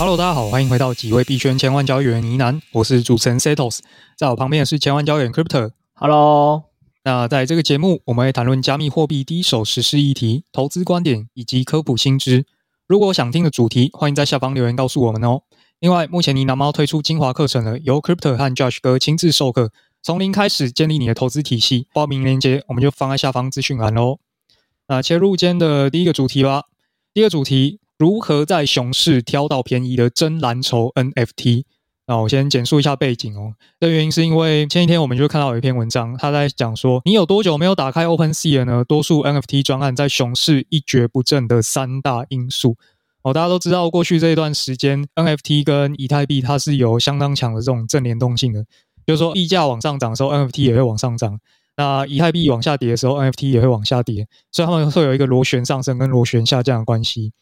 Hello，大家好，欢迎回到几位币圈千万交易员呢喃，我是主持人 Setos，在我旁边的是千万交易员 Crypto。Hello，那在这个节目，我们会谈论加密货币第一手实施议题、投资观点以及科普新知。如果想听的主题，欢迎在下方留言告诉我们哦。另外，目前呢喃猫推出精华课程了，由 Crypto 和 Josh 哥亲自授课，从零开始建立你的投资体系。报名链接我们就放在下方资讯栏喽。那切入今天的第一个主题吧。第一个主题。如何在熊市挑到便宜的真蓝筹 NFT？那我先简述一下背景哦。这原因是因为前几天我们就看到有一篇文章，他在讲说，你有多久没有打开 OpenSea 了呢？多数 NFT 专案在熊市一蹶不振的三大因素哦。大家都知道，过去这一段时间，NFT 跟以太币它是有相当强的这种正联动性的，就是说币价往上涨的时候，NFT 也会往上涨；那以太币往下跌的时候，NFT 也会往下跌，所以他们会有一个螺旋上升跟螺旋下降的关系。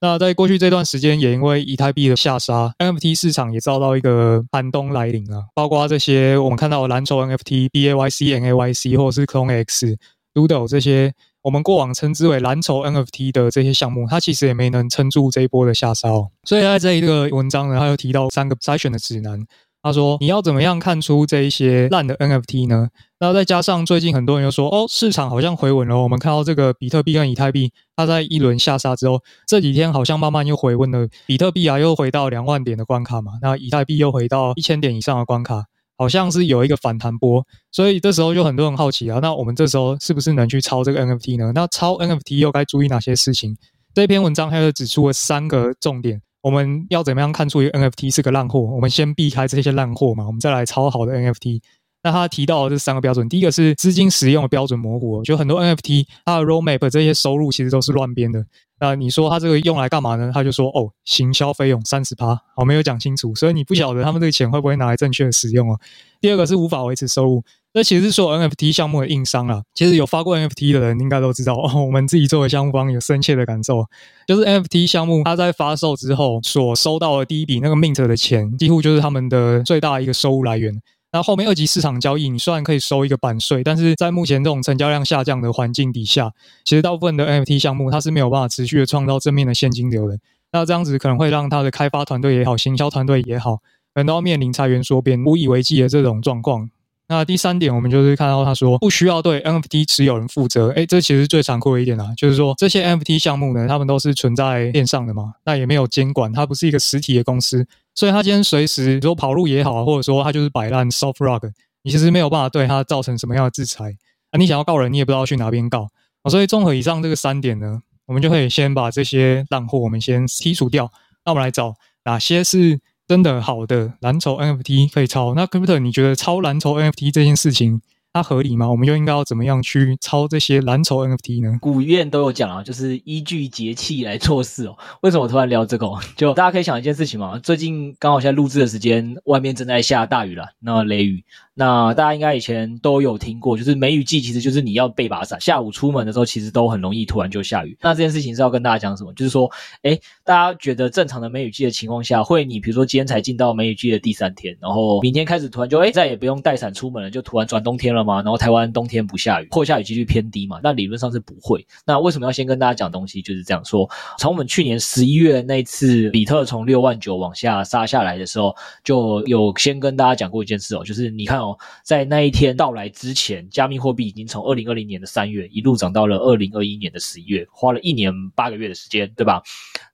那在过去这段时间，也因为以太币的下杀，NFT 市场也遭到一个寒冬来临了。包括这些我们看到的蓝筹 NFT、BAYC、NAYC 或者是 CloneX、Doodle 这些我们过往称之为蓝筹 NFT 的这些项目，它其实也没能撑住这一波的下杀。所以在这一个文章呢，它又提到三个筛选的指南。他说：“你要怎么样看出这一些烂的 NFT 呢？那再加上最近很多人又说，哦，市场好像回稳了。我们看到这个比特币跟以太币，它在一轮下杀之后，这几天好像慢慢又回温了。比特币啊，又回到两万点的关卡嘛，那以太币又回到一千点以上的关卡，好像是有一个反弹波。所以这时候就很多人好奇啊，那我们这时候是不是能去抄这个 NFT 呢？那抄 NFT 又该注意哪些事情？这篇文章它就指出了三个重点。”我们要怎么样看出一个 NFT 是个烂货？我们先避开这些烂货嘛，我们再来超好的 NFT。那他提到的这三个标准，第一个是资金使用的标准模糊，就很多 NFT 它的 roadmap 这些收入其实都是乱编的。那你说他这个用来干嘛呢？他就说哦，行销费用三十趴，我没有讲清楚，所以你不晓得他们这个钱会不会拿来正确的使用哦。第二个是无法维持收入。这其实是所有 NFT 项目的硬伤啊。其实有发过 NFT 的人应该都知道哦。我们自己作为项目方有深切的感受，就是 NFT 项目它在发售之后所收到的第一笔那个 mint 的钱，几乎就是他们的最大一个收入来源。那后面二级市场交易，你虽然可以收一个版税，但是在目前这种成交量下降的环境底下，其实大部分的 NFT 项目它是没有办法持续的创造正面的现金流的。那这样子可能会让它的开发团队也好，行销团队也好，可能都要面临裁员缩编、无以为继的这种状况。那第三点，我们就是看到他说不需要对 NFT 持有人负责，诶，这其实最残酷的一点啊，就是说这些 NFT 项目呢，他们都是存在链上的嘛，那也没有监管，它不是一个实体的公司，所以他今天随时说跑路也好，或者说他就是摆烂 soft rug，你其实没有办法对他造成什么样的制裁。啊，你想要告人，你也不知道去哪边告，所以综合以上这个三点呢，我们就可以先把这些烂货我们先剔除掉，那我们来找哪些是。真的好的蓝筹 NFT 可以抄，那 Crypto 你觉得抄蓝筹 NFT 这件事情它合理吗？我们又应该要怎么样去抄这些蓝筹 NFT 呢？古院都有讲啊，就是依据节气来做事哦。为什么我突然聊这个？就大家可以想一件事情嘛，最近刚好现在录制的时间，外面正在下大雨了，那雷雨。那大家应该以前都有听过，就是梅雨季，其实就是你要备把伞，下午出门的时候其实都很容易突然就下雨。那这件事情是要跟大家讲什么？就是说，诶，大家觉得正常的梅雨季的情况下，会你比如说今天才进到梅雨季的第三天，然后明天开始突然就诶再也不用带伞出门了，就突然转冬天了吗？然后台湾冬天不下雨，或下雨几率偏低嘛？那理论上是不会。那为什么要先跟大家讲东西？就是这样说，从我们去年十一月那一次比特从六万九往下杀下来的时候，就有先跟大家讲过一件事哦，就是你看哦。在那一天到来之前，加密货币已经从二零二零年的三月一路涨到了二零二一年的十一月，花了一年八个月的时间，对吧？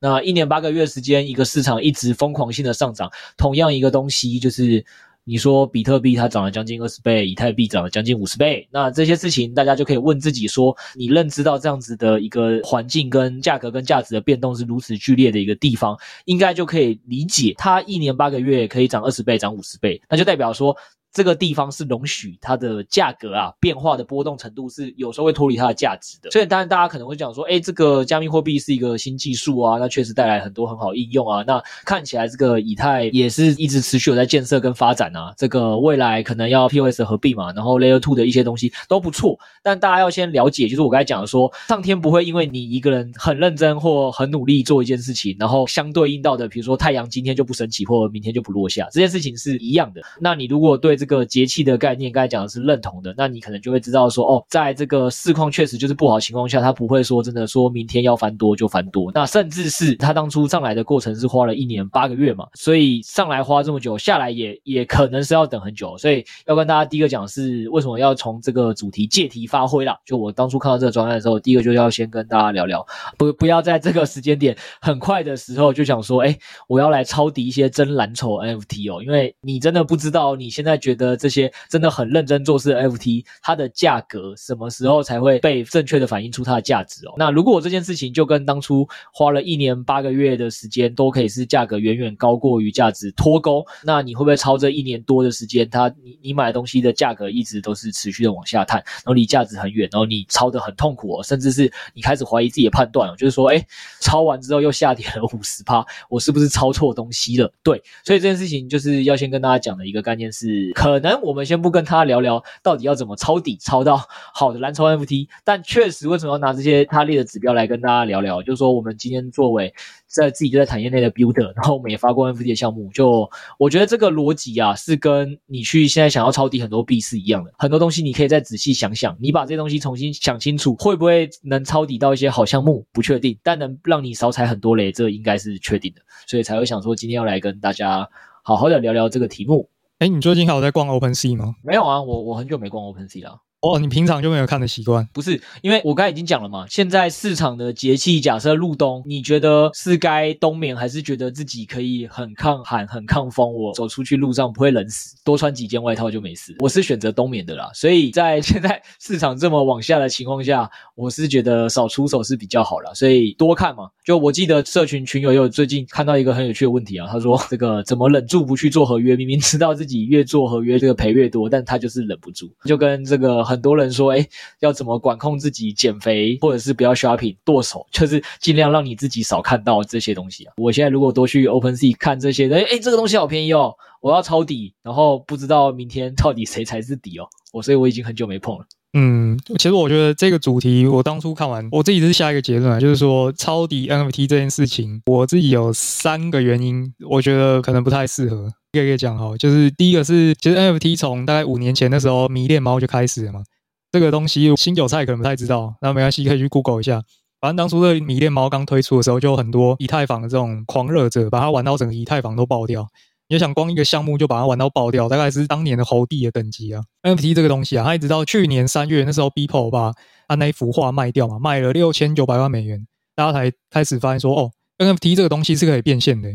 那一年八个月时间，一个市场一直疯狂性的上涨，同样一个东西就是。你说比特币它涨了将近二十倍，以太币涨了将近五十倍，那这些事情大家就可以问自己说，你认知到这样子的一个环境跟价格跟价值的变动是如此剧烈的一个地方，应该就可以理解它一年八个月可以涨二十倍、涨五十倍，那就代表说。这个地方是容许它的价格啊变化的波动程度是有时候会脱离它的价值的，所以当然大家可能会讲说，诶，这个加密货币是一个新技术啊，那确实带来很多很好应用啊，那看起来这个以太也是一直持续有在建设跟发展啊，这个未来可能要 POS 合并嘛，然后 Layer Two 的一些东西都不错，但大家要先了解，就是我刚才讲的说，上天不会因为你一个人很认真或很努力做一件事情，然后相对应到的，比如说太阳今天就不升起或明天就不落下，这件事情是一样的。那你如果对这这个节气的概念，刚才讲的是认同的，那你可能就会知道说，哦，在这个市况确实就是不好情况下，他不会说真的说明天要翻多就翻多，那甚至是他当初上来的过程是花了一年八个月嘛，所以上来花这么久，下来也也可能是要等很久，所以要跟大家第一个讲是为什么要从这个主题借题发挥啦，就我当初看到这个专案的时候，第一个就要先跟大家聊聊，不不要在这个时间点很快的时候就想说，哎，我要来抄底一些真蓝筹 NFT 哦，因为你真的不知道你现在觉得这些真的很认真做事的 FT，它的价格什么时候才会被正确的反映出它的价值哦？那如果这件事情就跟当初花了一年八个月的时间都可以是价格远远高过于价值脱钩，那你会不会超这一年多的时间，它你你买东西的价格一直都是持续的往下探，然后离价值很远，然后你抄的很痛苦哦，甚至是你开始怀疑自己的判断哦，就是说，哎，抄完之后又下跌了五十趴，我是不是抄错东西了？对，所以这件事情就是要先跟大家讲的一个概念是，可能我们先不跟他聊聊到底要怎么抄底抄到好的蓝筹 NFT，但确实为什么要拿这些他列的指标来跟大家聊聊，就是说我们今天作为在自己就在产业内的 builder，然后我们也发过 NFT 的项目，就我觉得这个逻辑啊，是跟你去现在想要抄底很多币是一样的，很多东西你可以再仔细想想，你把这些东西重新想清楚，会不会能抄底到一些好项目？不确定，但能让你少踩很多雷，这应该是确定的，所以才会想说今天要来跟大家好好的聊聊这个题目。哎，你最近还有在逛 OpenSea 吗？没有啊，我我很久没逛 OpenSea 了。哦，你平常就没有看的习惯？不是，因为我刚才已经讲了嘛。现在市场的节气，假设入冬，你觉得是该冬眠，还是觉得自己可以很抗寒、很抗风？我走出去路上不会冷死，多穿几件外套就没事。我是选择冬眠的啦。所以在 现在市场这么往下的情况下，我是觉得少出手是比较好啦。所以多看嘛。就我记得社群群友也有最近看到一个很有趣的问题啊，他说这个怎么忍住不去做合约？明明知道自己越做合约这个赔越多，但他就是忍不住，就跟这个很多人说，哎，要怎么管控自己减肥，或者是不要 shopping 剁手，就是尽量让你自己少看到这些东西啊。我现在如果多去 OpenSea 看这些，哎哎，这个东西好便宜哦，我要抄底，然后不知道明天到底谁才是底哦，我所以我已经很久没碰了。嗯，其实我觉得这个主题，我当初看完，我自己是下一个结论啊，就是说抄底 NFT 这件事情，我自己有三个原因，我觉得可能不太适合。一个一个讲哈，就是第一个是，其实 NFT 从大概五年前的时候，迷恋猫就开始了嘛。这个东西新韭菜可能不太知道，那没关系，可以去 Google 一下。反正当初这个迷恋猫刚推出的时候，就有很多以太坊的这种狂热者，把它玩到整个以太坊都爆掉。你想光一个项目就把它玩到爆掉，大概是当年的猴帝的等级啊。NFT 这个东西啊，它一直到去年三月那时候，Beeple 把它那一幅画卖掉嘛，卖了六千九百万美元，大家才开始发现说，哦，NFT 这个东西是可以变现的。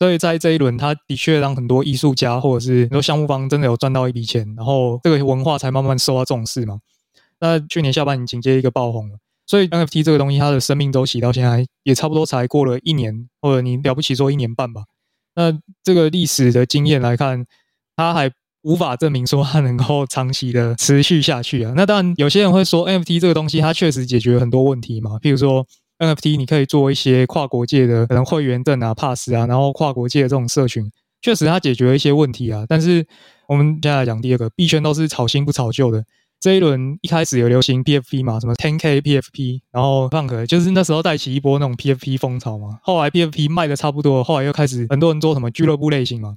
所以在这一轮，它的确让很多艺术家或者是很多项目方真的有赚到一笔钱，然后这个文化才慢慢受到重视嘛。那去年下半年紧接一个爆红，所以 NFT 这个东西它的生命周期到现在也差不多才过了一年，或者你了不起说一年半吧。那这个历史的经验来看，它还无法证明说它能够长期的持续下去啊。那当然，有些人会说 NFT 这个东西它确实解决了很多问题嘛，譬如说 NFT 你可以做一些跨国界的可能会员证啊、Pass 啊，然后跨国界的这种社群，确实它解决了一些问题啊。但是我们接下来讲第二个，币圈都是炒新不炒旧的。这一轮一开始有流行 PFP 嘛，什么 10K PFP，然后 Punk 就是那时候带起一波那种 PFP 风潮嘛。后来 PFP 卖的差不多，后来又开始很多人做什么俱乐部类型嘛，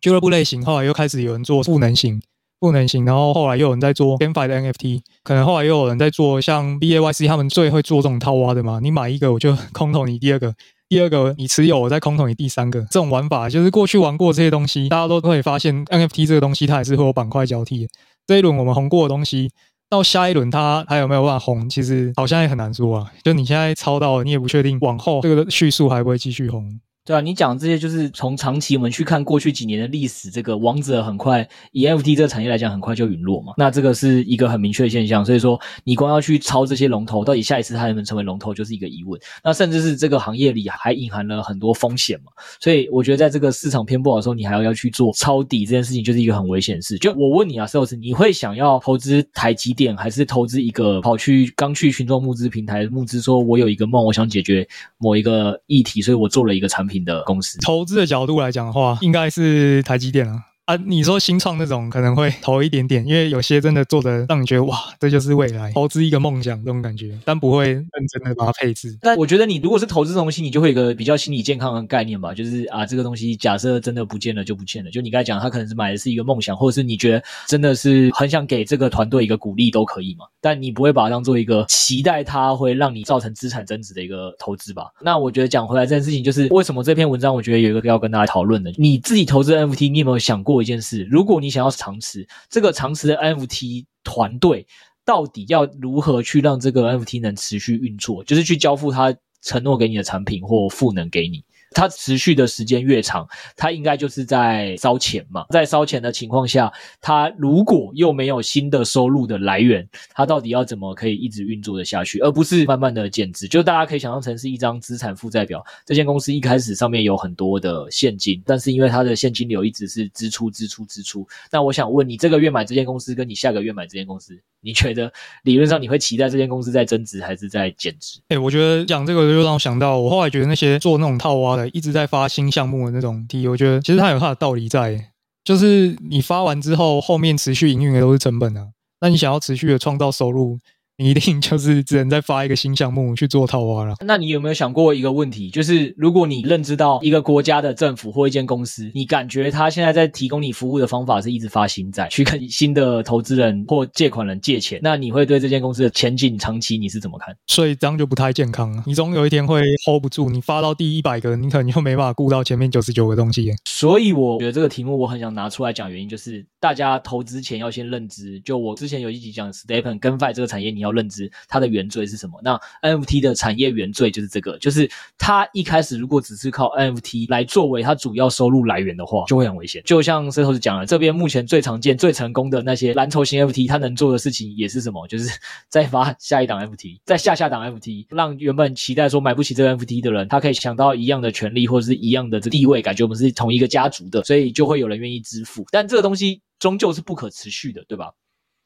俱乐部类型，后来又开始有人做赋能型，赋能型，然后后来又有人在做 GameFi 的 NFT，可能后来又有人在做像 BAYC 他们最会做这种套挖的嘛。你买一个我就空投你第二个，第二个你持有我在空投你第三个，这种玩法就是过去玩过这些东西，大家都会发现 NFT 这个东西它也是会有板块交替的。这一轮我们红过的东西，到下一轮它还有没有办法红？其实好像也很难说啊。就你现在抄到，你也不确定往后这个叙述还会不会继续红。对啊，你讲这些就是从长期我们去看过去几年的历史，这个王者很快以 NFT 这个产业来讲，很快就陨落嘛。那这个是一个很明确的现象，所以说你光要去抄这些龙头，到底下一次它能不能成为龙头，就是一个疑问。那甚至是这个行业里还隐含了很多风险嘛。所以我觉得在这个市场偏不好的时候，你还要要去做抄底这件事情，就是一个很危险的事。就我问你啊，Sales，你会想要投资台积电，还是投资一个跑去刚去群众募资平台募资，说我有一个梦，我想解决某一个议题，所以我做了一个产品品的公司？投资的角度来讲的话，应该是台积电啊。啊，你说新创那种可能会投一点点，因为有些真的做的让你觉得哇，这就是未来，投资一个梦想这种感觉，但不会认真的把它配置。但我觉得你如果是投资东西，你就会有个比较心理健康的概念吧，就是啊，这个东西假设真的不见了就不见了。就你刚才讲，他可能是买的是一个梦想，或者是你觉得真的是很想给这个团队一个鼓励都可以嘛。但你不会把它当做一个期待它会让你造成资产增值的一个投资吧？那我觉得讲回来这件事情，就是为什么这篇文章我觉得有一个要跟大家讨论的，你自己投资 NFT，你有没有想过一件事？如果你想要长持这个长持的 NFT 团队，到底要如何去让这个 NFT 能持续运作？就是去交付他承诺给你的产品或赋能给你。它持续的时间越长，它应该就是在烧钱嘛。在烧钱的情况下，它如果又没有新的收入的来源，它到底要怎么可以一直运作的下去，而不是慢慢的减值？就大家可以想象成是一张资产负债表。这间公司一开始上面有很多的现金，但是因为它的现金流一直是支出、支出、支出。那我想问你，这个月买这间公司，跟你下个月买这间公司，你觉得理论上你会期待这间公司在增值还是在减值？哎、我觉得讲这个就让我想到，我后来觉得那些做那种套挖的。一直在发新项目的那种 T，我觉得其实它有它的道理在，就是你发完之后，后面持续营运的都是成本啊。那你想要持续的创造收入，你一定就是只能再发一个新项目去做套娃了。那你有没有想过一个问题？就是如果你认知到一个国家的政府或一间公司，你感觉他现在在提供你服务的方法是一直发新债，去跟新的投资人或借款人借钱，那你会对这间公司的前景长期你是怎么看？所以这样就不太健康了。你总有一天会 hold 不住，你发到第一百个，你可能就没办法顾到前面九十九个东西。所以我觉得这个题目我很想拿出来讲，原因就是大家投资前要先认知。就我之前有一集讲 STEPN GameFi 这个产业，你要认知它的。原罪是什么？那 NFT 的产业原罪就是这个，就是它一开始如果只是靠 NFT 来作为它主要收入来源的话，就会很危险。就像 Setos 讲了，这边目前最常见、最成功的那些蓝筹型 NFT，它能做的事情也是什么？就是 再发下一档 NFT，再下下档 NFT，让原本期待说买不起这个 NFT 的人，他可以抢到一样的权利或者是一样的这地位，感觉我们是同一个家族的，所以就会有人愿意支付。但这个东西终究是不可持续的，对吧？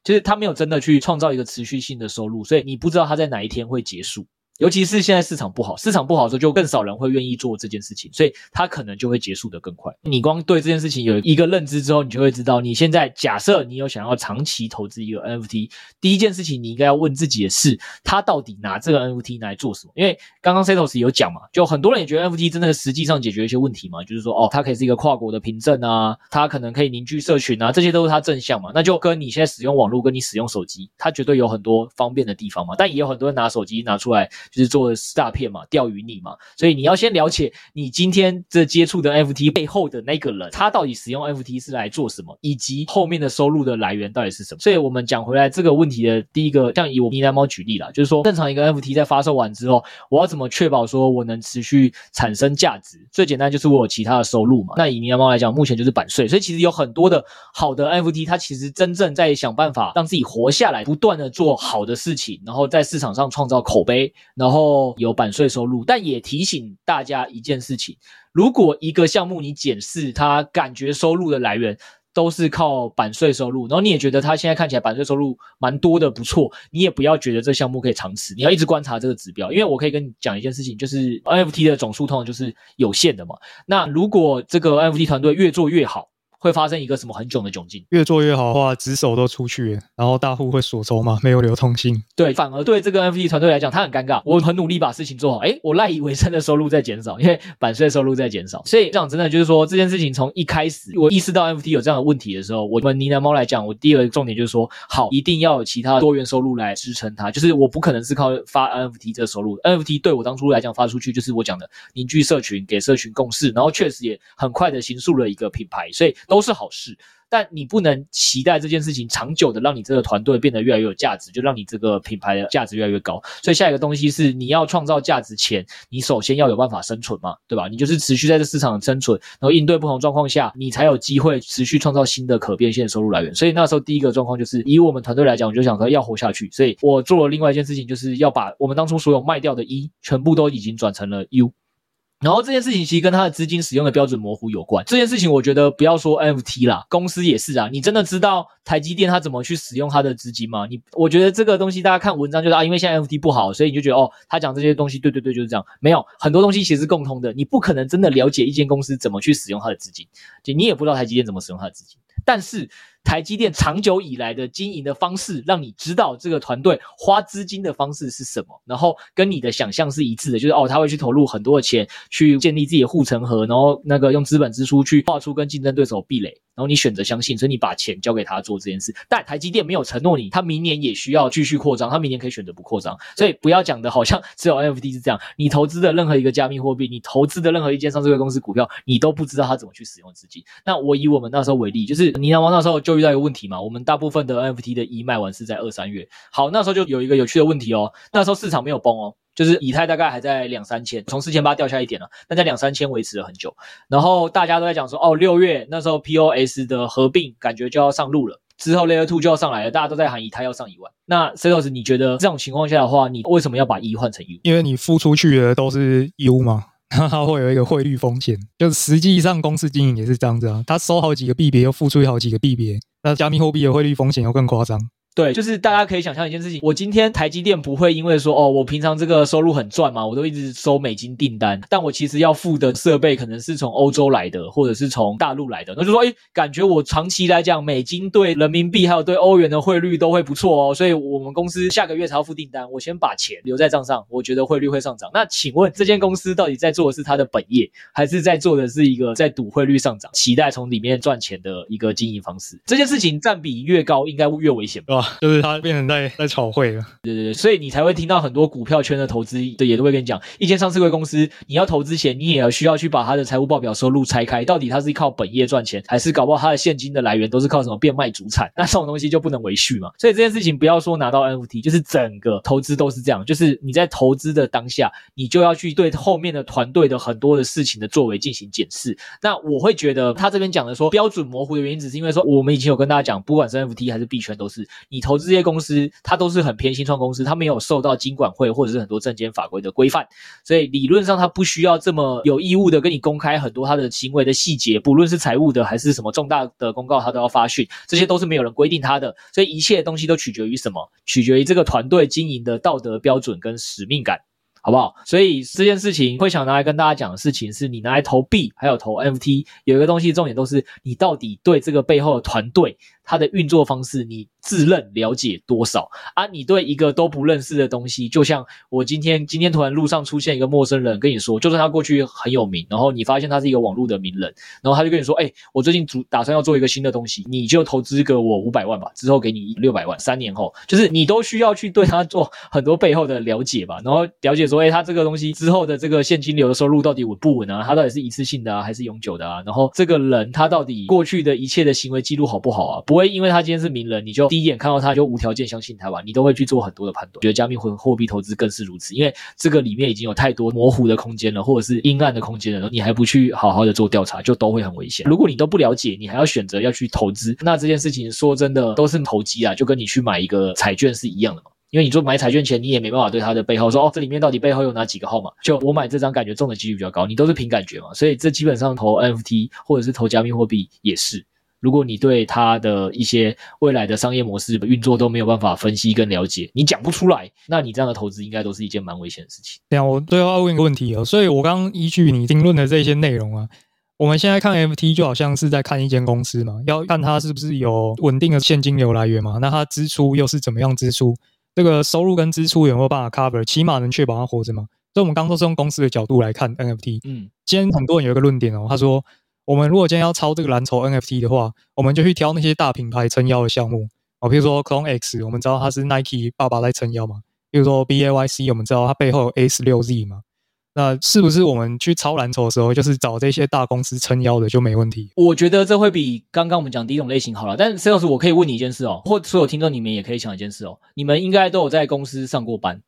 就是他没有真的去创造一个持续性的收入，所以你不知道他在哪一天会结束。尤其是现在市场不好，市场不好的时候就更少人会愿意做这件事情，所以它可能就会结束得更快。你光对这件事情有一个认知之后，你就会知道，你现在假设你有想要长期投资一个 NFT，第一件事情你应该要问自己的是，他到底拿这个 NFT 来做什么？因为刚刚 Setos 有讲嘛，就很多人也觉得 NFT 真的实际上解决一些问题嘛，就是说哦，它可以是一个跨国的凭证啊，它可能可以凝聚社群啊，这些都是它正向嘛。那就跟你现在使用网络，跟你使用手机，它绝对有很多方便的地方嘛。但也有很多人拿手机拿出来就是做诈骗嘛，钓鱼你嘛，所以你要先了解你今天这接触的 NFT 背后的那个人，他到底使用 NFT 是来做什么，以及后面的收入的来源到底是什么。所以我们讲回来这个问题的第一个，像以我呢喃猫举例啦，就是说正常一个 NFT 在发售完之后，我要怎么确保说我能持续产生价值？最简单就是我有其他的收入嘛。那以呢喃猫来讲，目前就是版税，所以其实有很多的好的 NFT，它其实真正在想办法让自己活下来，不断的做好的事情，然后在市场上创造口碑，然后有版税收入，但也提醒大家一件事情：如果一个项目你检视它感觉收入的来源都是靠版税收入，然后你也觉得它现在看起来版税收入蛮多的，不错，你也不要觉得这项目可以长持，你要一直观察这个指标。因为我可以跟你讲一件事情，就是 NFT 的总数通常就是有限的嘛。那如果这个 NFT 团队越做越好，会发生一个什么很囧的窘境？越做越好的话，职手都出去，然后大户会锁筹嘛，没有流通性。对，反而对这个 NFT 团队来讲，他很尴尬。我很努力把事情做好，诶，我赖以为生的收入在减少，因为版税收入在减少。所以这样真的就是说，这件事情从一开始我意识到 NFT 有这样的问题的时候，我们呢喃猫来讲，我第二个重点就是说，好，一定要有其他多元收入来支撑它。就是我不可能是靠发 NFT 这个收入，NFT 对我当初来讲发出去就是我讲的凝聚社群，给社群共识，然后确实也很快的形塑了一个品牌，所以都是好事。但你不能期待这件事情长久的让你这个团队变得越来越有价值，就让你这个品牌的价值越来越高。所以下一个东西是你要创造价值前，你首先要有办法生存嘛，对吧？你就是持续在这市场生存，然后应对不同状况下，你才有机会持续创造新的可变现收入来源。所以那时候第一个状况就是以我们团队来讲，我就想说要活下去，所以我做了另外一件事情，就是要把我们当初所有卖掉的 E 全部都已经转成了 U。然后这件事情其实跟他的资金使用的标准模糊有关。这件事情我觉得不要说 NFT 啦，公司也是啊。你真的知道台积电他怎么去使用他的资金吗？你我觉得这个东西大家看文章就是啊，因为现在 NFT 不好，所以你就觉得哦，他讲这些东西对对对就是这样。没有很多东西其实是共通的，你不可能真的了解一间公司怎么去使用他的资金，就你也不知道台积电怎么使用他的资金，但是。台积电长久以来的经营的方式，让你知道这个团队花资金的方式是什么，然后跟你的想象是一致的，就是哦，他会去投入很多的钱去建立自己的护城河，然后那个用资本支出去画出跟竞争对手壁垒，然后你选择相信，所以你把钱交给他做这件事。但台积电没有承诺你，他明年也需要继续扩张，他明年可以选择不扩张，所以不要讲的好像只有 NFT 是这样，你投资的任何一个加密货币，你投资的任何一间上市公司股票，你都不知道他怎么去使用资金。那我以我们那时候为例，就是你拿王那时候就。遇到一个问题嘛，我们大部分的 NFT 的一卖完是在二三月。好，那时候就有一个有趣的问题哦，那时候市场没有崩哦，就是以太大概还在两三千，从四千八掉下一点了，但在两三千维持了很久。然后大家都在讲说，哦，六月那时候 POS 的合并感觉就要上路了，之后 Layer Two 就要上来了，大家都在喊以太要上一万。那 Cetos，你觉得这种情况下的话，你为什么要把 E 换成 U？因为你付出去的都是 U 嘛。它会有一个汇率风险，就是实际上公司经营也是这样子啊，他收好几个币别，又付出好几个币别，那加密货币的汇率风险又更夸张。对，就是大家可以想象一件事情，我今天台积电不会因为说哦，我平常这个收入很赚嘛，我都一直收美金订单，但我其实要付的设备可能是从欧洲来的，或者是从大陆来的，那就说，诶，感觉我长期来讲，美金对人民币还有对欧元的汇率都会不错哦，所以我们公司下个月才要付订单，我先把钱留在账上，我觉得汇率会上涨。那请问这间公司到底在做的是它的本业，还是在做的是一个在赌汇率上涨，期待从里面赚钱的一个经营方式？这件事情占比越高，应该越危险吧？就是它变成。在在炒汇了，对对对，所以你才会听到很多股票圈的投资的也都会跟你讲，一间上市柜公司，你要投资前，你也要需要去把它的财务报表收入拆开，到底它是靠本业赚钱，还是搞不好它的现金的来源都是靠什么变卖主产？那这种东西就不能为续嘛。所以这件事情不要说拿到 NFT，就是整个投资都是这样，就是你在投资的当下，你就要去对后面的团队的很多的事情的作为进行检视。那我会觉得他这边讲的说标准模糊的原因，只是因为说我们以前有跟大家讲，不管是 NFT 还是币圈，都是你投资这些公司。它都是很偏新创公司，它没有受到金管会或者是很多证监法规的规范，所以理论上它不需要这么有义务的跟你公开很多它的行为的细节，不论是财务的还是什么重大的公告，它都要发讯，这些都是没有人规定它的，所以一切东西都取决于什么？取决于这个团队经营的道德标准跟使命感，好不好？所以这件事情会想拿来跟大家讲的事情，是你拿来投币还有投 NFT，有一个东西重点都是你到底对这个背后的团队它的运作方式你。自认了解多少啊？你对一个都不认识的东西，就像我今天今天突然路上出现一个陌生人跟你说，就算他过去很有名，然后你发现他是一个网络的名人，然后他就跟你说，哎、我最近主打算要做一个新的东西，你就投资个我五百万吧，之后给你六百万，三年后，就是你都需要去对他做很多背后的了解吧，然后了解说，哎、他这个东西之后的这个现金流的收入到底稳不稳啊？他到底是一次性的啊，还是永久的啊？然后这个人他到底过去的一切的行为记录好不好啊？不会因为他今天是名人，你就。第一眼看到他就无条件相信他吧，你都会去做很多的判断。觉得加密货货币投资更是如此，因为这个里面已经有太多模糊的空间了，或者是阴暗的空间了，你还不去好好的做调查，就都会很危险。如果你都不了解，你还要选择要去投资，那这件事情说真的都是投机啊，就跟你去买一个彩券是一样的嘛。因为你做买彩券前，你也没办法对它的背后说哦，这里面到底背后有哪几个号码？就我买这张，感觉中的几率比较高，你都是凭感觉嘛。所以这基本上投 NFT 或者是投加密货币也是。如果你对它的一些未来的商业模式运作都没有办法分析跟了解，你讲不出来，那你这样的投资应该都是一件蛮危险的事情。对啊，我最后要问一个问题哦，所以我刚刚依据你定论的这些内容啊，我们现在看 NFT 就好像是在看一间公司嘛，要看它是不是有稳定的现金流来源嘛，那它支出又是怎么样支出？这个收入跟支出有没有办法 cover？起码能确保它活着嘛？所以我们刚刚都是用公司的角度来看 NFT。嗯，今天很多人有一个论点哦，他说。我们如果今天要抄这个蓝筹 NFT 的话，我们就去挑那些大品牌撑腰的项目哦，比如说 Clone X，我们知道它是 Nike 爸爸在撑腰嘛。比如说 BAYC，我们知道它背后有 A 十六 Z 嘛。那是不是我们去抄蓝筹的时候，就是找这些大公司撑腰的就没问题？我觉得这会比刚刚我们讲第一种类型好了。但是 C 老师，我可以问你一件事哦，或所有听众你们也可以想一件事哦，你们应该都有在公司上过班。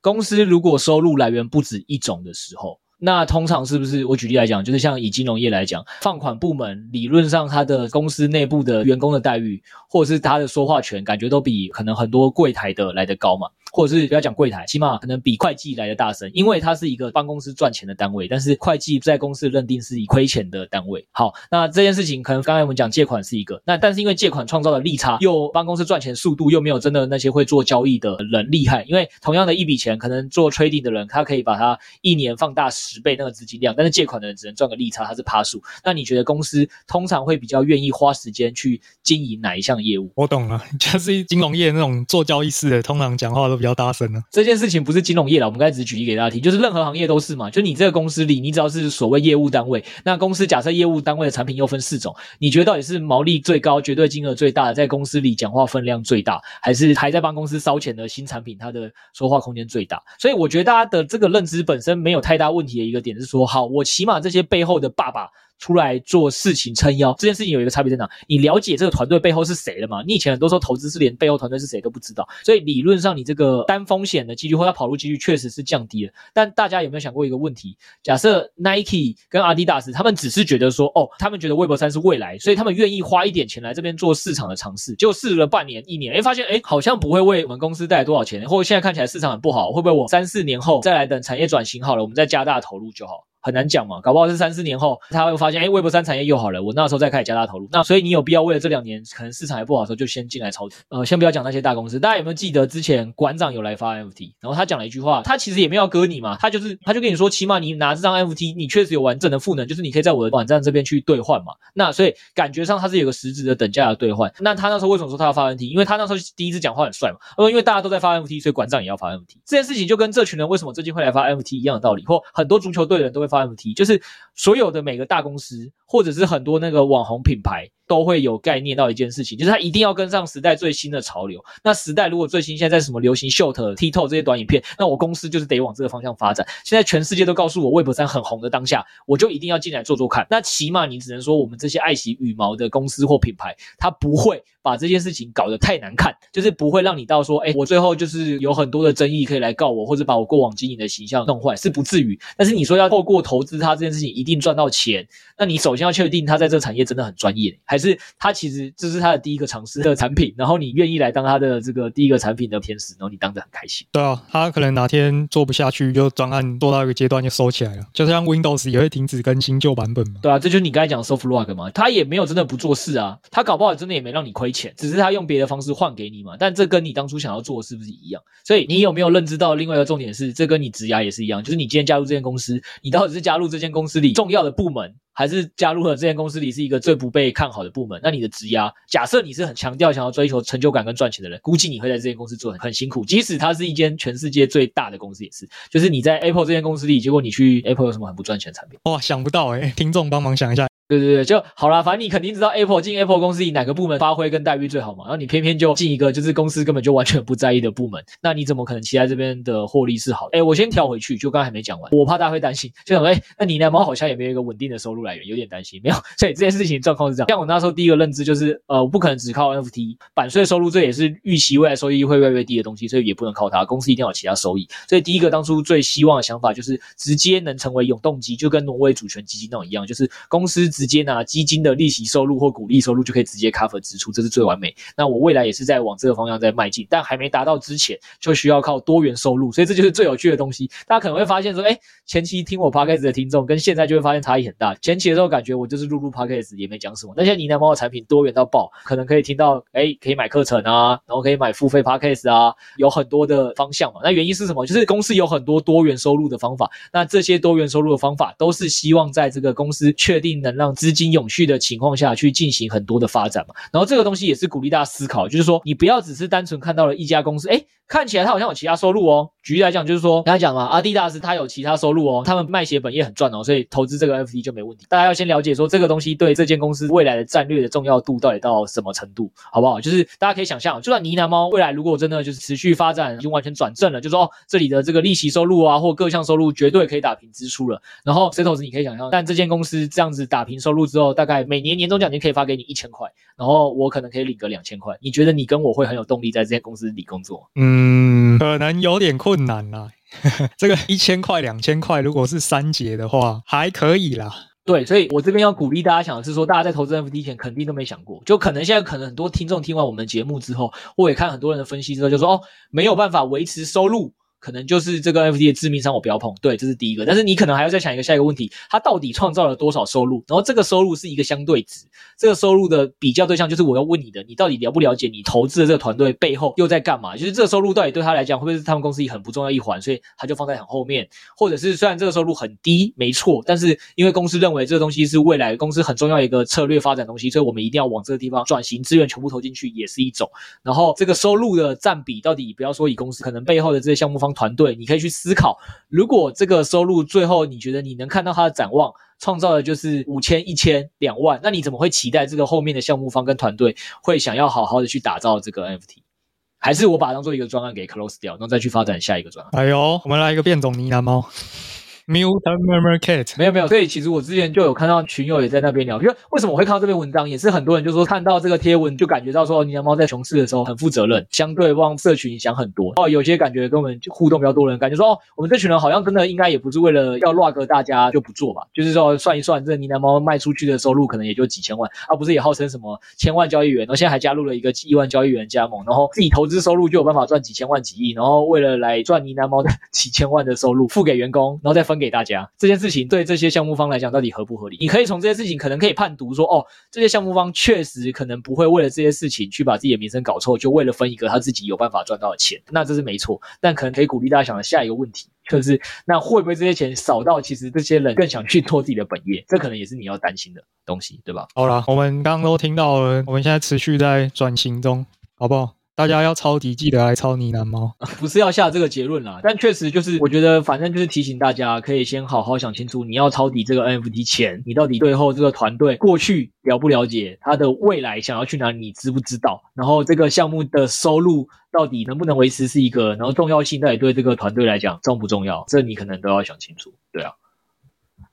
公司如果收入来源不止一种的时候。那通常是不是我举例来讲，就是像以金融业来讲，放款部门理论上他的公司内部的员工的待遇，或者是他的说话权，感觉都比可能很多柜台的来得高嘛？或者是不要讲柜台，起码可能比会计来的大声，因为它是一个帮公司赚钱的单位，但是会计在公司认定是以亏钱的单位。好，那这件事情可能刚才我们讲借款是一个，那但是因为借款创造的利差，又帮公司赚钱速度又没有真的那些会做交易的人厉害，因为同样的一笔钱，可能做 trading 的人他可以把它一年放大十倍那个资金量，但是借款的人只能赚个利差，他是趴数。那你觉得公司通常会比较愿意花时间去经营哪一项业务？我懂了，就是金融业那种做交易式的，通常讲话都比较大声了。这件事情不是金融业了，我们刚才只举例给大家听，就是任何行业都是嘛。就你这个公司里，你只要是所谓业务单位，那公司假设业务单位的产品又分四种，你觉得到底是毛利最高、绝对金额最大，在公司里讲话分量最大，还是还在帮公司烧钱的新产品，它的说话空间最大？所以我觉得大家的这个认知本身没有太大问题的一个点是说，好，我起码这些背后的爸爸。出来做事情撑腰，这件事情有一个差别在哪？你了解这个团队背后是谁了吗？你以前很多时候投资是连背后团队是谁都不知道，所以理论上你这个单风险的几率或者跑路几率确实是降低了。但大家有没有想过一个问题？假设 Nike 跟 Adidas 他们只是觉得说，哦，他们觉得 Web3 是未来，所以他们愿意花一点钱来这边做市场的尝试，结果试了半年一年，诶发现诶好像不会为我们公司带来多少钱，或者现在看起来市场很不好，会不会我三四年后再来等产业转型好了，我们再加大投入就好？很难讲嘛，搞不好是三四年后他会发现，哎微博三产业又好了，我那时候再开始加大投入。那所以你有必要为了这两年可能市场还不好的时候就先进来抄底。呃，先不要讲那些大公司，大家有没有记得之前馆长有来发 NFT，然后他讲了一句话，他其实也没有要割你嘛，他就是他就跟你说，起码你拿这张 NFT，你确实有完整的赋能，就是你可以在我的网站这边去兑换嘛。那所以感觉上他是有个实质的等价的兑换。那他那时候为什么说他要发 NFT？因为他那时候第一次讲话很帅嘛。呃，因为大家都在发 NFT，所以馆长也要发 NFT。这件事情就跟这群人为什么最近会来发 NFT 一样的道理，或很多足球队的人都会发 ft 就是。所有的每个大公司，或者是很多那个网红品牌，都会有概念到一件事情，就是它一定要跟上时代最新的潮流。那时代如果最新现在在什么流行 Short、TikTok 这些短影片，那我公司就是得往这个方向发展。现在全世界都告诉我 Web 三很红的当下，我就一定要进来做做看。那起码你只能说，我们这些爱惜羽毛的公司或品牌，它不会把这件事情搞得太难看，就是不会让你到说，哎，我最后就是有很多的争议可以来告我，或者把我过往经营的形象弄坏，是不至于。但是你说要透过投资它这件事情一定赚到钱，那你首先要确定它在这个产业真的很专业，还是他其实这是他的第一个尝试的产品，然后你愿意来当他的这个第一个产品的天使，然后你当得很开心。对啊，他可能哪天做不下去，就专案做到一个阶段就收起来了，就像 Windows 也会停止更新旧版本嘛。对啊，这就是你刚才讲的 soft lock 嘛，他也没有真的不做事啊，他搞不好真的也没让你亏钱，只是他用别的方式换给你嘛。但这跟你当初想要做的是不是一样？所以你有没有认知到另外一个重点是，这跟你职涯也是一样，就是你今天加入这间公司，你到底是加入这间公司里重要的部门，还是加入了这间公司里是一个最不被看好的部门，那你的职压，假设你是很强调想要追求成就感跟赚钱的人，估计你会在这间公司做很很辛苦。即使它是一间全世界最大的公司，也是，就是你在 Apple 这间公司里，结果你去 Apple 有什么很不赚钱的产品？哇，想不到诶，听众帮忙想一下。对对对，就好啦，反正你肯定知道 Apple 进 Apple 公司以哪个部门发挥跟待遇最好嘛，然后你偏偏就进一个就是公司根本就完全不在意的部门，那你怎么可能期待这边的获利是好的？诶，我先跳回去，就刚才还没讲完，我怕大家会担心，就想说，诶，那你呢猫好像也没有一个稳定的收入来源，有点担心，没有，所以这件事情状况是这样。像我那时候第一个认知就是，呃，我不可能只靠 NFT 版税收入，这也是预期未来收益会越来越低的东西，所以也不能靠它，公司一定要有其他收益。所以第一个当初最希望的想法就是直接能成为永动机，就跟挪威主权基金那种一样，就是公司直接拿基金。的利息收入或股利收入就可以直接 cover 支出，这是最完美。那我未来也是在往这个方向在迈进，但还没达到之前，就需要靠多元收入。所以这就是最有趣的东西。大家可能会发现说，哎，前期听我 podcast 的听众跟现在就会发现差异很大。前期的时候感觉我就是录录 podcast 也没讲什么，那现在呢喃猫的产品多元到爆，可能可以听到，哎，可以买课程啊，然后可以买付费 podcast 啊，有很多的方向嘛。那原因是什么？就是公司有很多多元收入的方法。那这些多元收入的方法都是希望在这个公司确定能让资金永续的情况下去进行很多的发展嘛，然后这个东西也是鼓励大家思考，就是说你不要只是单纯看到了一家公司，诶，看起来他好像有其他收入哦。举例来讲，就是说刚才讲嘛，阿迪达斯他有其他收入哦，他们卖鞋本业很赚哦，所以投资这个 NFT 就没问题。大家要先了解说这个东西对这间公司未来的战略的重要度到底到什么程度，好不好？就是大家可以想象，就算呢喃猫未来如果真的就是持续发展，已经完全转正了，就说哦，这里的这个利息收入啊或各项收入绝对可以打平支出了，然后 Setos 你可以想象，但这间公司这样子打平收入之后，大概每年年终奖金可以发给你一千块，然后我可能可以领个两千块。你觉得你跟我会很有动力在这间公司里工作？嗯，可能有点困难啦。这个一千块、两千块，如果是三节的话，还可以啦。对，所以我这边要鼓励大家想的是说，大家在投资 NFT 前肯定都没想过，就可能现在可能很多听众听完我们节目之后，或也看很多人的分析之后，就说哦，没有办法维持收入。可能就是这个 NFT 的致命伤，我不要碰。对，这是第一个。但是你可能还要再想一个下一个问题，它到底创造了多少收入？然后这个收入是一个相对值，这个收入的比较对象就是我要问你的，你到底了不了解你投资的这个团队背后又在干嘛？就是这个收入到底对他来讲会不会是他们公司一很不重要一环，所以他就放在很后面，或者是虽然这个收入很低，没错，但是因为公司认为这个东西是未来公司很重要一个策略发展东西，所以我们一定要往这个地方转型，资源全部投进去也是一种。然后这个收入的占比到底不要说以公司可能背后的这些项目方团队，你可以去。思考，如果这个收入最后你觉得你能看到它的展望，创造的就是五千、一千、两万，那你怎么会期待这个后面的项目方跟团队会想要好好的去打造这个 NFT？还是我把它当做一个专案给 close 掉，然后再去发展下一个专案？哎呦，我们来一个变种呢喃猫。Mutant Murmur Cat 没有没有，所以其实我之前就有看到群友也在那边聊，因为为什么我会看到这篇文章，也是很多人就说看到这个贴文就感觉到说，呢喃猫在熊市的时候很负责任，相对帮社群想很多。哦，有些感觉跟我们互动比较多人，感觉说哦，我们这群人好像真的应该也不是为了要 rug 大家就不做吧，就是说算一算，这个呢喃猫卖出去的收入可能也就几千万，而、啊、不是也号称什么千万交易员，然后现在还加入了一个亿万交易员加盟，然后自己投资收入就有办法赚几千万几亿，然后为了来赚呢喃猫的 几千万的收入付给员工，然后再分给大家这件。事情对这些项目方来讲到底合不合理？你可以从这些事情可能可以判读说，哦，这些项目方确实可能不会为了这些事情去把自己的名声搞臭，就为了分一个他自己有办法赚到的钱，那这是没错。但可能可以鼓励大家想的下一个问题，就是那会不会这些钱少到其实这些人更想去做自己的本业？这可能也是你要担心的东西，对吧？好了，我们刚刚都听到了，我们现在持续在转型中，好不好？大家要抄底，记得来抄呢喃猫，不是要下这个结论啦，但确实就是，我觉得反正就是提醒大家，可以先好好想清楚，你要抄底这个 NFT 前，你到底最后这个团队过去了不了解，他的未来想要去哪里，你知不知道？然后这个项目的收入到底能不能维持是一个，然后重要性到底对这个团队来讲重不重要？这你可能都要想清楚，对啊。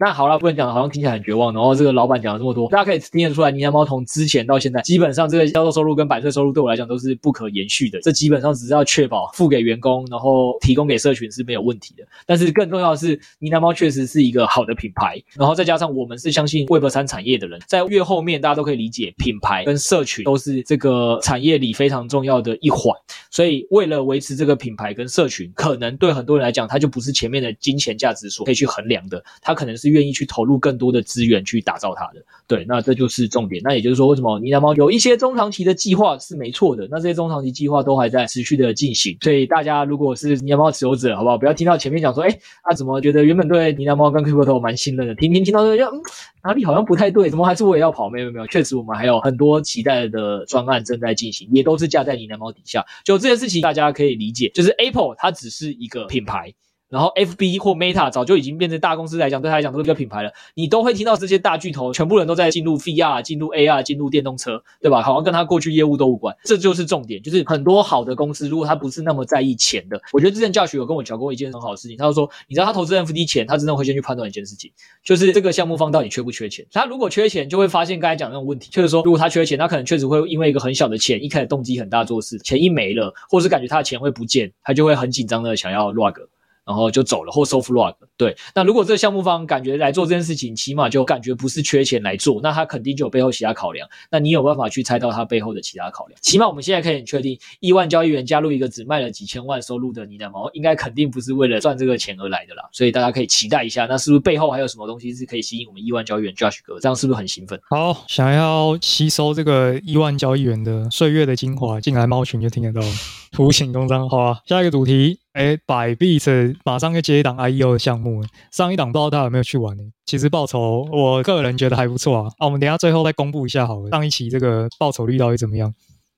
那好了，不能讲的好像听起来很绝望。然后这个老板讲了这么多，大家可以听得出来，呢喃猫从之前到现在，基本上这个销售收入跟版税收入对我来讲都是不可延续的。这基本上只是要确保付给员工，然后提供给社群是没有问题的。但是更重要的是，呢喃猫确实是一个好的品牌。然后再加上我们是相信 Web 三产业的人，在越后面大家都可以理解，品牌跟社群都是这个产业里非常重要的一环。所以为了维持这个品牌跟社群，可能对很多人来讲，它就不是前面的金钱价值所可以去衡量的，它可能是。愿意去投入更多的资源去打造它的，对，那这就是重点。那也就是说，为什么呢喃猫有一些中长期的计划是没错的？那这些中长期计划都还在持续的进行。所以大家如果是呢喃猫持有者，好不好？不要听到前面讲说，哎，啊怎么觉得原本对呢喃猫跟 Crypto 蛮信任的，听听听到这个，嗯，哪里好像不太对？怎么还是我也要跑？没有没有，确实我们还有很多期待的专案正在进行，也都是架在呢喃猫底下。就这件事情，大家可以理解，就是 Apple 它只是一个品牌。然后，FB 或 Meta 早就已经变成大公司来讲，对他来讲都是一个品牌了。你都会听到这些大巨头，全部人都在进入 VR、进入 AR、进入电动车，对吧？好像跟他过去业务都无关。这就是重点，就是很多好的公司，如果他不是那么在意钱的，我觉得之前教学有跟我讲过一件很好的事情，他就说，你知道他投资 NFT 前，他真的会先去判断一件事情，就是这个项目方到底缺不缺钱。他如果缺钱，就会发现刚才讲的那种问题，就是说，如果他缺钱，他可能确实会因为一个很小的钱，一开始动机很大做事，钱一没了，或是感觉他的钱会不见，他就会很紧张的想要 rug。然后就走了，或 soft rug。对，那如果这个项目方感觉来做这件事情，起码就感觉不是缺钱来做，那他肯定就有背后其他考量。那你有办法去猜到他背后的其他考量？起码我们现在可以很确定，亿万交易员加入一个只卖了几千万收入的你的猫，应该肯定不是为了赚这个钱而来的啦。所以大家可以期待一下，那是不是背后还有什么东西是可以吸引我们亿万交易员 Josh 哥？这样是不是很兴奋？好，想要吸收这个亿万交易员的岁月的精华，进来猫群就听得到了。图形工商，好啊，下一个主题。哎，百币是马上要接一档 IEO 的项目，上一档不知道大家有没有去玩呢？其实报酬，我个人觉得还不错啊。啊，我们等下最后再公布一下好了，上一期这个报酬率到底怎么样？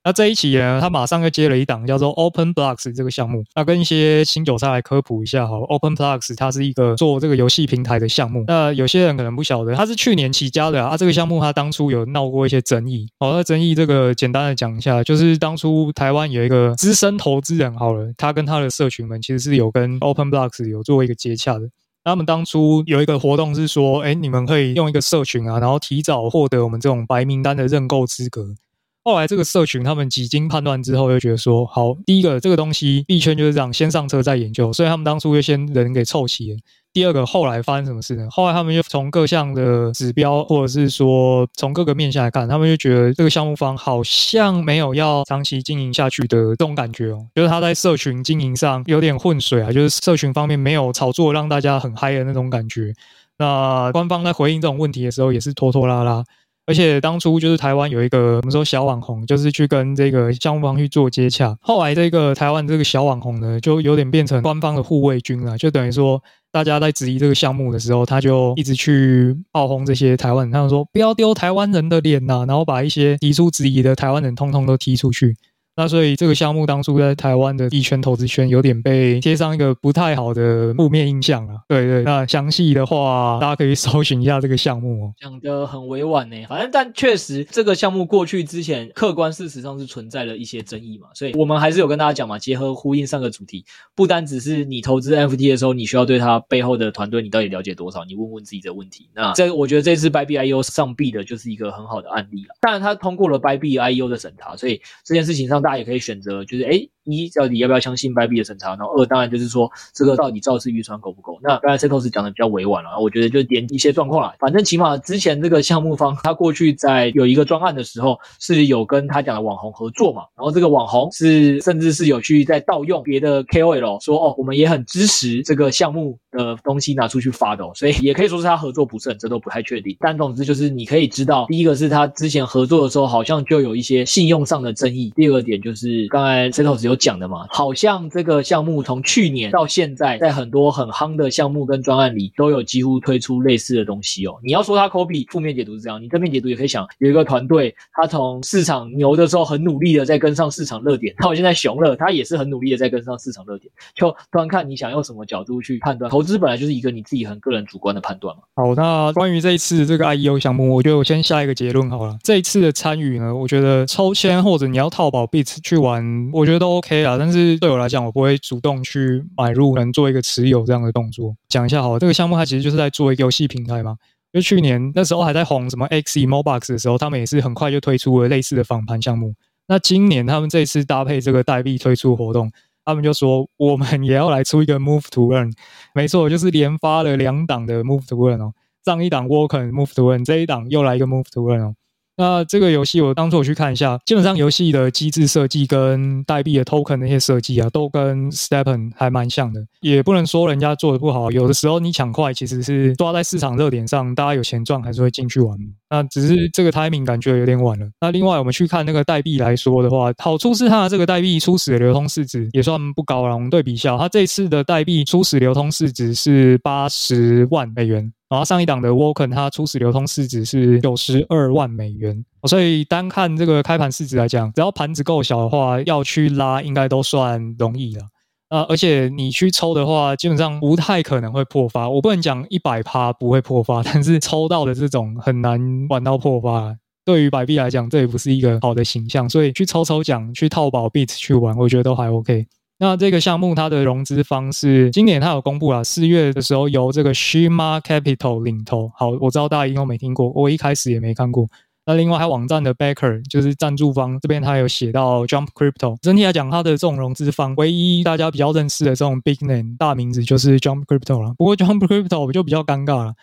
那这一期呢，他马上又接了一档叫做 Open Blocks 这个项目。那跟一些新韭菜来科普一下哈，Open Blocks 它是一个做这个游戏平台的项目。那有些人可能不晓得，它是去年起家的啊。啊这个项目它当初有闹过一些争议。好，那争议这个简单的讲一下，就是当初台湾有一个资深投资人，好了，他跟他的社群们其实是有跟 Open Blocks 有做一个接洽的。他们当初有一个活动是说，哎，你们可以用一个社群啊，然后提早获得我们这种白名单的认购资格。后来这个社群他们几经判断之后，就觉得说，好，第一个这个东西币圈就是这样，先上车再研究，所以他们当初就先人给凑齐了。第二个后来发生什么事呢？后来他们就从各项的指标，或者是说从各个面向来看，他们就觉得这个项目方好像没有要长期经营下去的这种感觉哦，就是他在社群经营上有点混水啊，就是社群方面没有炒作让大家很嗨的那种感觉。那官方在回应这种问题的时候，也是拖拖拉拉。而且当初就是台湾有一个我们说小网红，就是去跟这个项目方去做接洽。后来这个台湾这个小网红呢，就有点变成官方的护卫军了，就等于说大家在质疑这个项目的时候，他就一直去炮轰这些台湾人，他们说不要丢台湾人的脸呐，然后把一些提出质疑的台湾人通通都踢出去。那所以这个项目当初在台湾的地圈投资圈有点被贴上一个不太好的负面印象啊。对对，那详细的话大家可以搜寻一下这个项目哦。讲得很委婉呢，反正但确实这个项目过去之前客观事实上是存在了一些争议嘛，所以我们还是有跟大家讲嘛，结合呼应上个主题，不单只是你投资 F T 的时候，你需要对它背后的团队你到底了解多少，你问问自己的问题。那这我觉得这次 Bybiu 上币的就是一个很好的案例了。当然它通过了 Bybiu 的审查，所以这件事情上。大家也可以选择，就是诶一到底要不要相信 Bybit 的审查？然后二当然就是说这个到底造次预算够不够？那刚才 Setos 讲的比较委婉了，我觉得就点一些状况了。反正起码之前这个项目方他过去在有一个专案的时候是有跟他讲的网红合作嘛，然后这个网红是甚至是有去在盗用别的 KOL 说哦，我们也很支持这个项目的东西拿出去发的，哦，所以也可以说是他合作不慎，这都不太确定。但总之就是你可以知道，第一个是他之前合作的时候好像就有一些信用上的争议，第二个点就是刚才 Setos 有讲的嘛，好像这个项目从去年到现在，在很多很夯的项目跟专案里，都有几乎推出类似的东西哦。你要说他 copy，负面解读是这样，你正面解读也可以想，有一个团队，他从市场牛的时候很努力的在跟上市场热点，到现在熊了，他也是很努力的在跟上市场热点，就端看你想用什么角度去判断。投资本来就是一个你自己很个人主观的判断嘛。好，那关于这一次这个 IEO 项目，我觉得我先下一个结论好了。这一次的参与呢，我觉得抽签或者你要套保 Bits 去玩，我觉得都 OK 啦。但是对我来讲，我不会主动去买入，能做一个持有这样的动作。讲一下好，这个项目它其实就是在做一个游戏平台嘛。就去年那时候还在红什么 X E MoBox 的时候，他们也是很快就推出了类似的访盘项目。那今年他们这次搭配这个代币推出活动。他们就说，我们也要来出一个 Move to Earn，没错，就是连发了两档的 Move to Earn 哦，上一档 Work Move to Earn，这一档又来一个 Move to Earn 哦。那这个游戏我当初我去看一下，基本上游戏的机制设计跟代币的 token 那些设计啊，都跟 Stepen 还蛮像的。也不能说人家做的不好，有的时候你抢快其实是抓在市场热点上，大家有钱赚还是会进去玩。那只是这个 timing 感觉有点晚了。那另外我们去看那个代币来说的话，好处是它的这个代币初始的流通市值也算不高了。我们对比一下，它这次的代币初始流通市值是八十万美元。然后上一档的 Woken 它初始流通市值是九十二万美元，所以单看这个开盘市值来讲，只要盘子够小的话，要去拉应该都算容易了。啊，而且你去抽的话，基本上不太可能会破发。我不能讲一百趴不会破发，但是抽到的这种很难玩到破发。对于百币来讲，这也不是一个好的形象，所以去抽抽奖、去套保币去玩，我觉得都还 OK。那这个项目它的融资方式，今年它有公布了，四月的时候由这个 Shima Capital 领投。好，我知道大家应该没听过，我一开始也没看过。那另外还有网站的 Backer 就是赞助方这边，它有写到 Jump Crypto。整体来讲，它的这种融资方，唯一大家比较认识的这种 Big Name 大名字就是 Jump Crypto 了。不过 Jump Crypto 就比较尴尬了。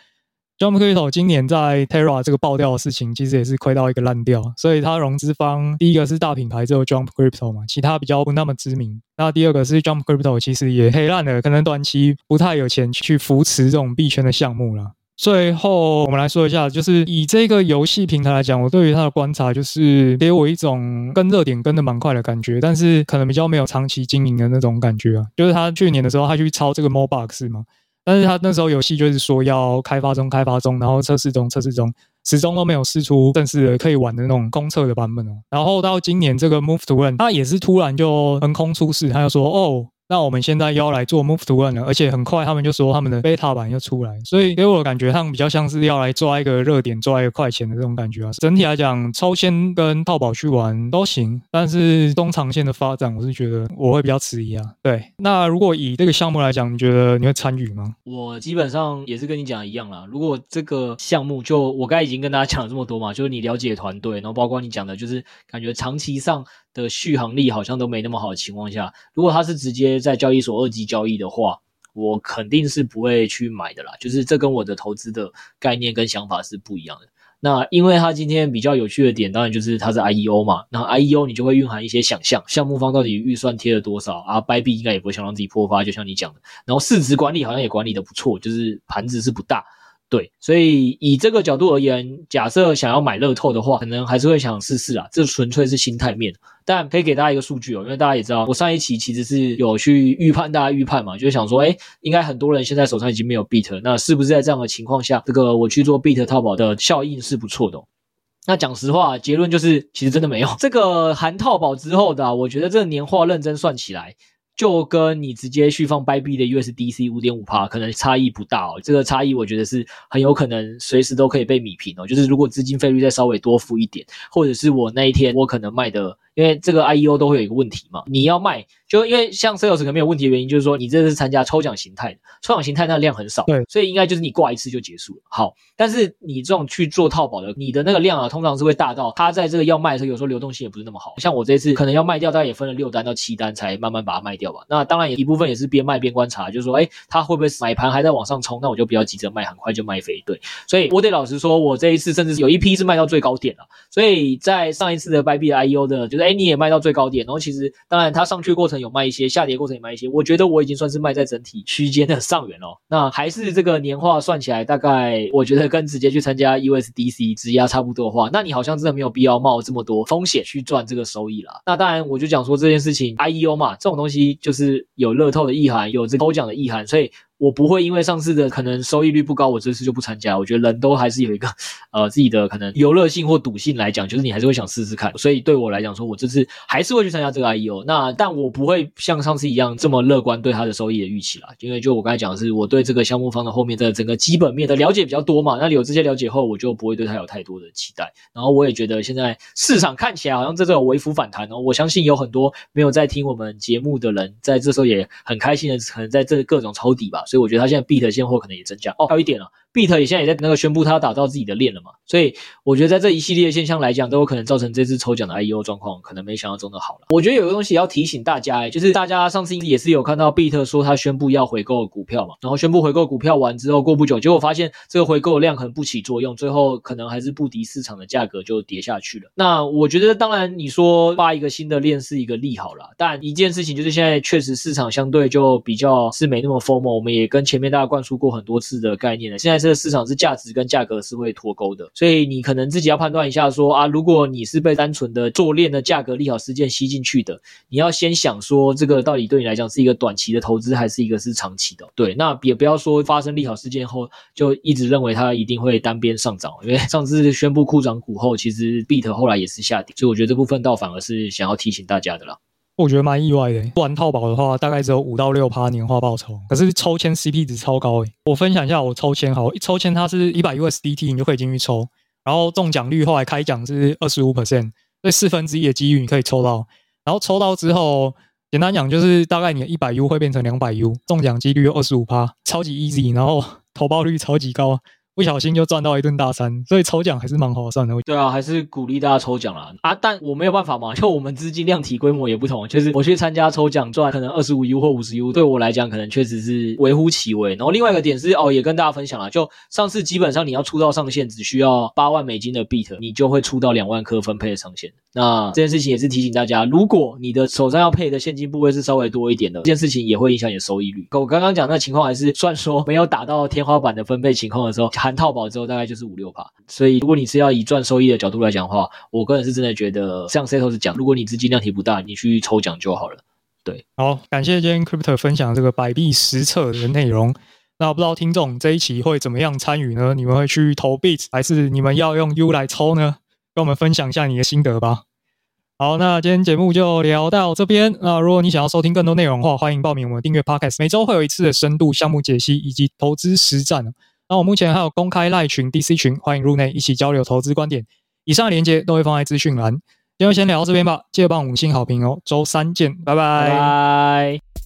Jump Crypto 今年在 Terra 这个爆掉的事情，其实也是亏到一个烂掉，所以它融资方第一个是大品牌，只有 Jump Crypto 嘛，其他比较不那么知名。那第二个是 Jump Crypto 其实也黑烂了，可能短期不太有钱去扶持这种币圈的项目了。最后我们来说一下，就是以这个游戏平台来讲，我对于它的观察就是给我一种跟热点跟得蛮快的感觉，但是可能比较没有长期经营的那种感觉啊。就是他去年的时候，他去抄这个 MoBox 嘛。但是他那时候游戏就是说要开发中，开发中，然后测试中，测试中，始终都没有试出正式的可以玩的那种公测的版本哦。然后到今年这个 Move to Earn，他也是突然就横空出世，他就说哦。那我们现在要来做 Move to One 了，而且很快他们就说他们的 Beta 版又出来，所以给我的感觉他们比较像是要来抓一个热点，抓一个快钱的这种感觉啊。整体来讲，抽签跟套保去玩都行，但是中长线的发展，我是觉得我会比较迟疑啊。对，那如果以这个项目来讲，你觉得你会参与吗？我基本上也是跟你讲一样啦。如果这个项目就我刚才已经跟大家讲了这么多嘛，就是你了解团队，然后包括你讲的，就是感觉长期上。的续航力好像都没那么好的情况下，如果它是直接在交易所二级交易的话，我肯定是不会去买的啦。就是这跟我的投资的概念跟想法是不一样的。那因为它今天比较有趣的点，当然就是它是 IEO 嘛。那 IEO 你就会蕴含一些想象，项目方到底预算贴了多少啊？掰币应该也不会想让自己破发，就像你讲的。然后市值管理好像也管理的不错，就是盘子是不大。对，所以以这个角度而言，假设想要买乐透的话，可能还是会想试试啊。这纯粹是心态面，但可以给大家一个数据哦，因为大家也知道，我上一期其实是有去预判大家预判嘛，就是想说，诶，应该很多人现在手上已经没有 BIT，那是不是在这样的情况下，这个我去做 BIT 套保的效应是不错的。那讲实话，结论就是其实真的没有这个含套保之后的，我觉得这个年化认真算起来。就跟你直接续放 BYB 的 USDC 五点五帕，可能差异不大哦。这个差异我觉得是很有可能随时都可以被米平哦。就是如果资金费率再稍微多付一点，或者是我那一天我可能卖的。因为这个 IEO 都会有一个问题嘛，你要卖，就因为像 Sales 可能没有问题的原因，就是说你这是参加抽奖形态的，抽奖形态那量很少，对，所以应该就是你挂一次就结束了。好，但是你这种去做套保的，你的那个量啊，通常是会大到它在这个要卖的时候，有时候流动性也不是那么好。像我这次可能要卖掉，大概也分了六单到七单才慢慢把它卖掉吧。那当然也一部分也是边卖边观察，就是说，哎，它会不会买盘还在往上冲？那我就不要急着卖，很快就卖飞。对，所以我得老实说，我这一次甚至有一批是卖到最高点了。所以在上一次的 Bybit IEO 的，就是哎，你也卖到最高。点，然后其实当然它上去过程有卖一些，下跌过程也卖一些。我觉得我已经算是卖在整体区间的上缘了。那还是这个年化算起来，大概我觉得跟直接去参加 USDC 质押差不多的话，那你好像真的没有必要冒这么多风险去赚这个收益啦。那当然，我就讲说这件事情，IEO 嘛，这种东西就是有乐透的意涵，有这抽奖的意涵，所以。我不会因为上次的可能收益率不高，我这次就不参加。我觉得人都还是有一个呃自己的可能游乐性或赌性来讲，就是你还是会想试试看。所以对我来讲说，我这次还是会去参加这个 IEO。那但我不会像上次一样这么乐观对它的收益的预期啦，因为就我刚才讲的是，我对这个项目方的后面的整个基本面的了解比较多嘛。那有这些了解后，我就不会对它有太多的期待。然后我也觉得现在市场看起来好像这个有微幅反弹哦。我相信有很多没有在听我们节目的人，在这时候也很开心的，可能在这各种抄底吧。所以我觉得它现在 Beat 现货可能也增加哦，还有一点啊。，Beat 也现在也在那个宣布，他要打造自己的链了嘛，所以我觉得在这一系列现象来讲，都有可能造成这次抽奖的 IEO 状况可能没想象中的好了。我觉得有个东西要提醒大家，哎，就是大家上次也是有看到 Beat 说他宣布要回购股票嘛，然后宣布回购股票完之后，过不久，结果发现这个回购量可能不起作用，最后可能还是不敌市场的价格就跌下去了。那我觉得，当然你说发一个新的链是一个利好啦，但一件事情就是现在确实市场相对就比较是没那么 FOMO，我们也也跟前面大家灌输过很多次的概念了，现在这个市场是价值。跟价格是会脱钩的，所以你可能自己要判断一下说，啊，如果你是被单纯的做链的价格利好事件吸进去的，你要先想说，这个到底对你来讲是一个短期的投资，还是一个是长期的？对，那也不要说发生利好事件后就一直认为它一定会单边上涨，因为上次宣布库涨股后，其实 b 特 t 后来也是下跌，所以我觉得这部分倒反而是想要提醒大家的啦。我觉得蛮意外的，不玩套保的话，大概只有五到六趴年化报酬，可是抽签 CP 值超高诶。我分享一下我抽签，好，一抽签它是一百 USDT，你就可以进去抽，然后中奖率后来开奖是二十五 percent，所以四分之一的机遇你可以抽到，然后抽到之后，简单讲就是大概你的一百 U 会变成两百 U，中奖几率有二十五趴，超级 easy，然后投报率超级高。不小心就赚到一顿大餐，所以抽奖还是蛮划算的。对啊，还是鼓励大家抽奖啦啊！但我没有办法嘛，就我们资金量体规模也不同，就是我去参加抽奖赚可能二十五 U 或五十 U，对我来讲可能确实是微乎其微。然后另外一个点是哦，也跟大家分享了，就上次基本上你要出到上限只需要八万美金的比特你就会出到两万颗分配的上限。那这件事情也是提醒大家，如果你的手上要配的现金部位是稍微多一点的，这件事情也会影响你的收益率。我刚刚讲那情况还是算说没有打到天花板的分配情况的时候，含套保之后大概。就是五六趴，所以如果你是要以赚收益的角度来讲的话，我个人是真的觉得像 Setos 讲，如果你资金量体不大，你去抽奖就好了。对，好，感谢今天 Crypto 分享这个百币实测的内容。那不知道听众这一期会怎么样参与呢？你们会去投币，还是你们要用 U 来抽呢？跟我们分享一下你的心得吧。好，那今天节目就聊到这边。那如果你想要收听更多内容的话，欢迎报名我们订阅 Podcast，每周会有一次的深度项目解析以及投资实战。那我目前还有公开赖群 DC 群，欢迎入内一起交流投资观点。以上的链接都会放在资讯栏。今天就先聊到这边吧，记得帮五星好评哦。周三见，拜拜。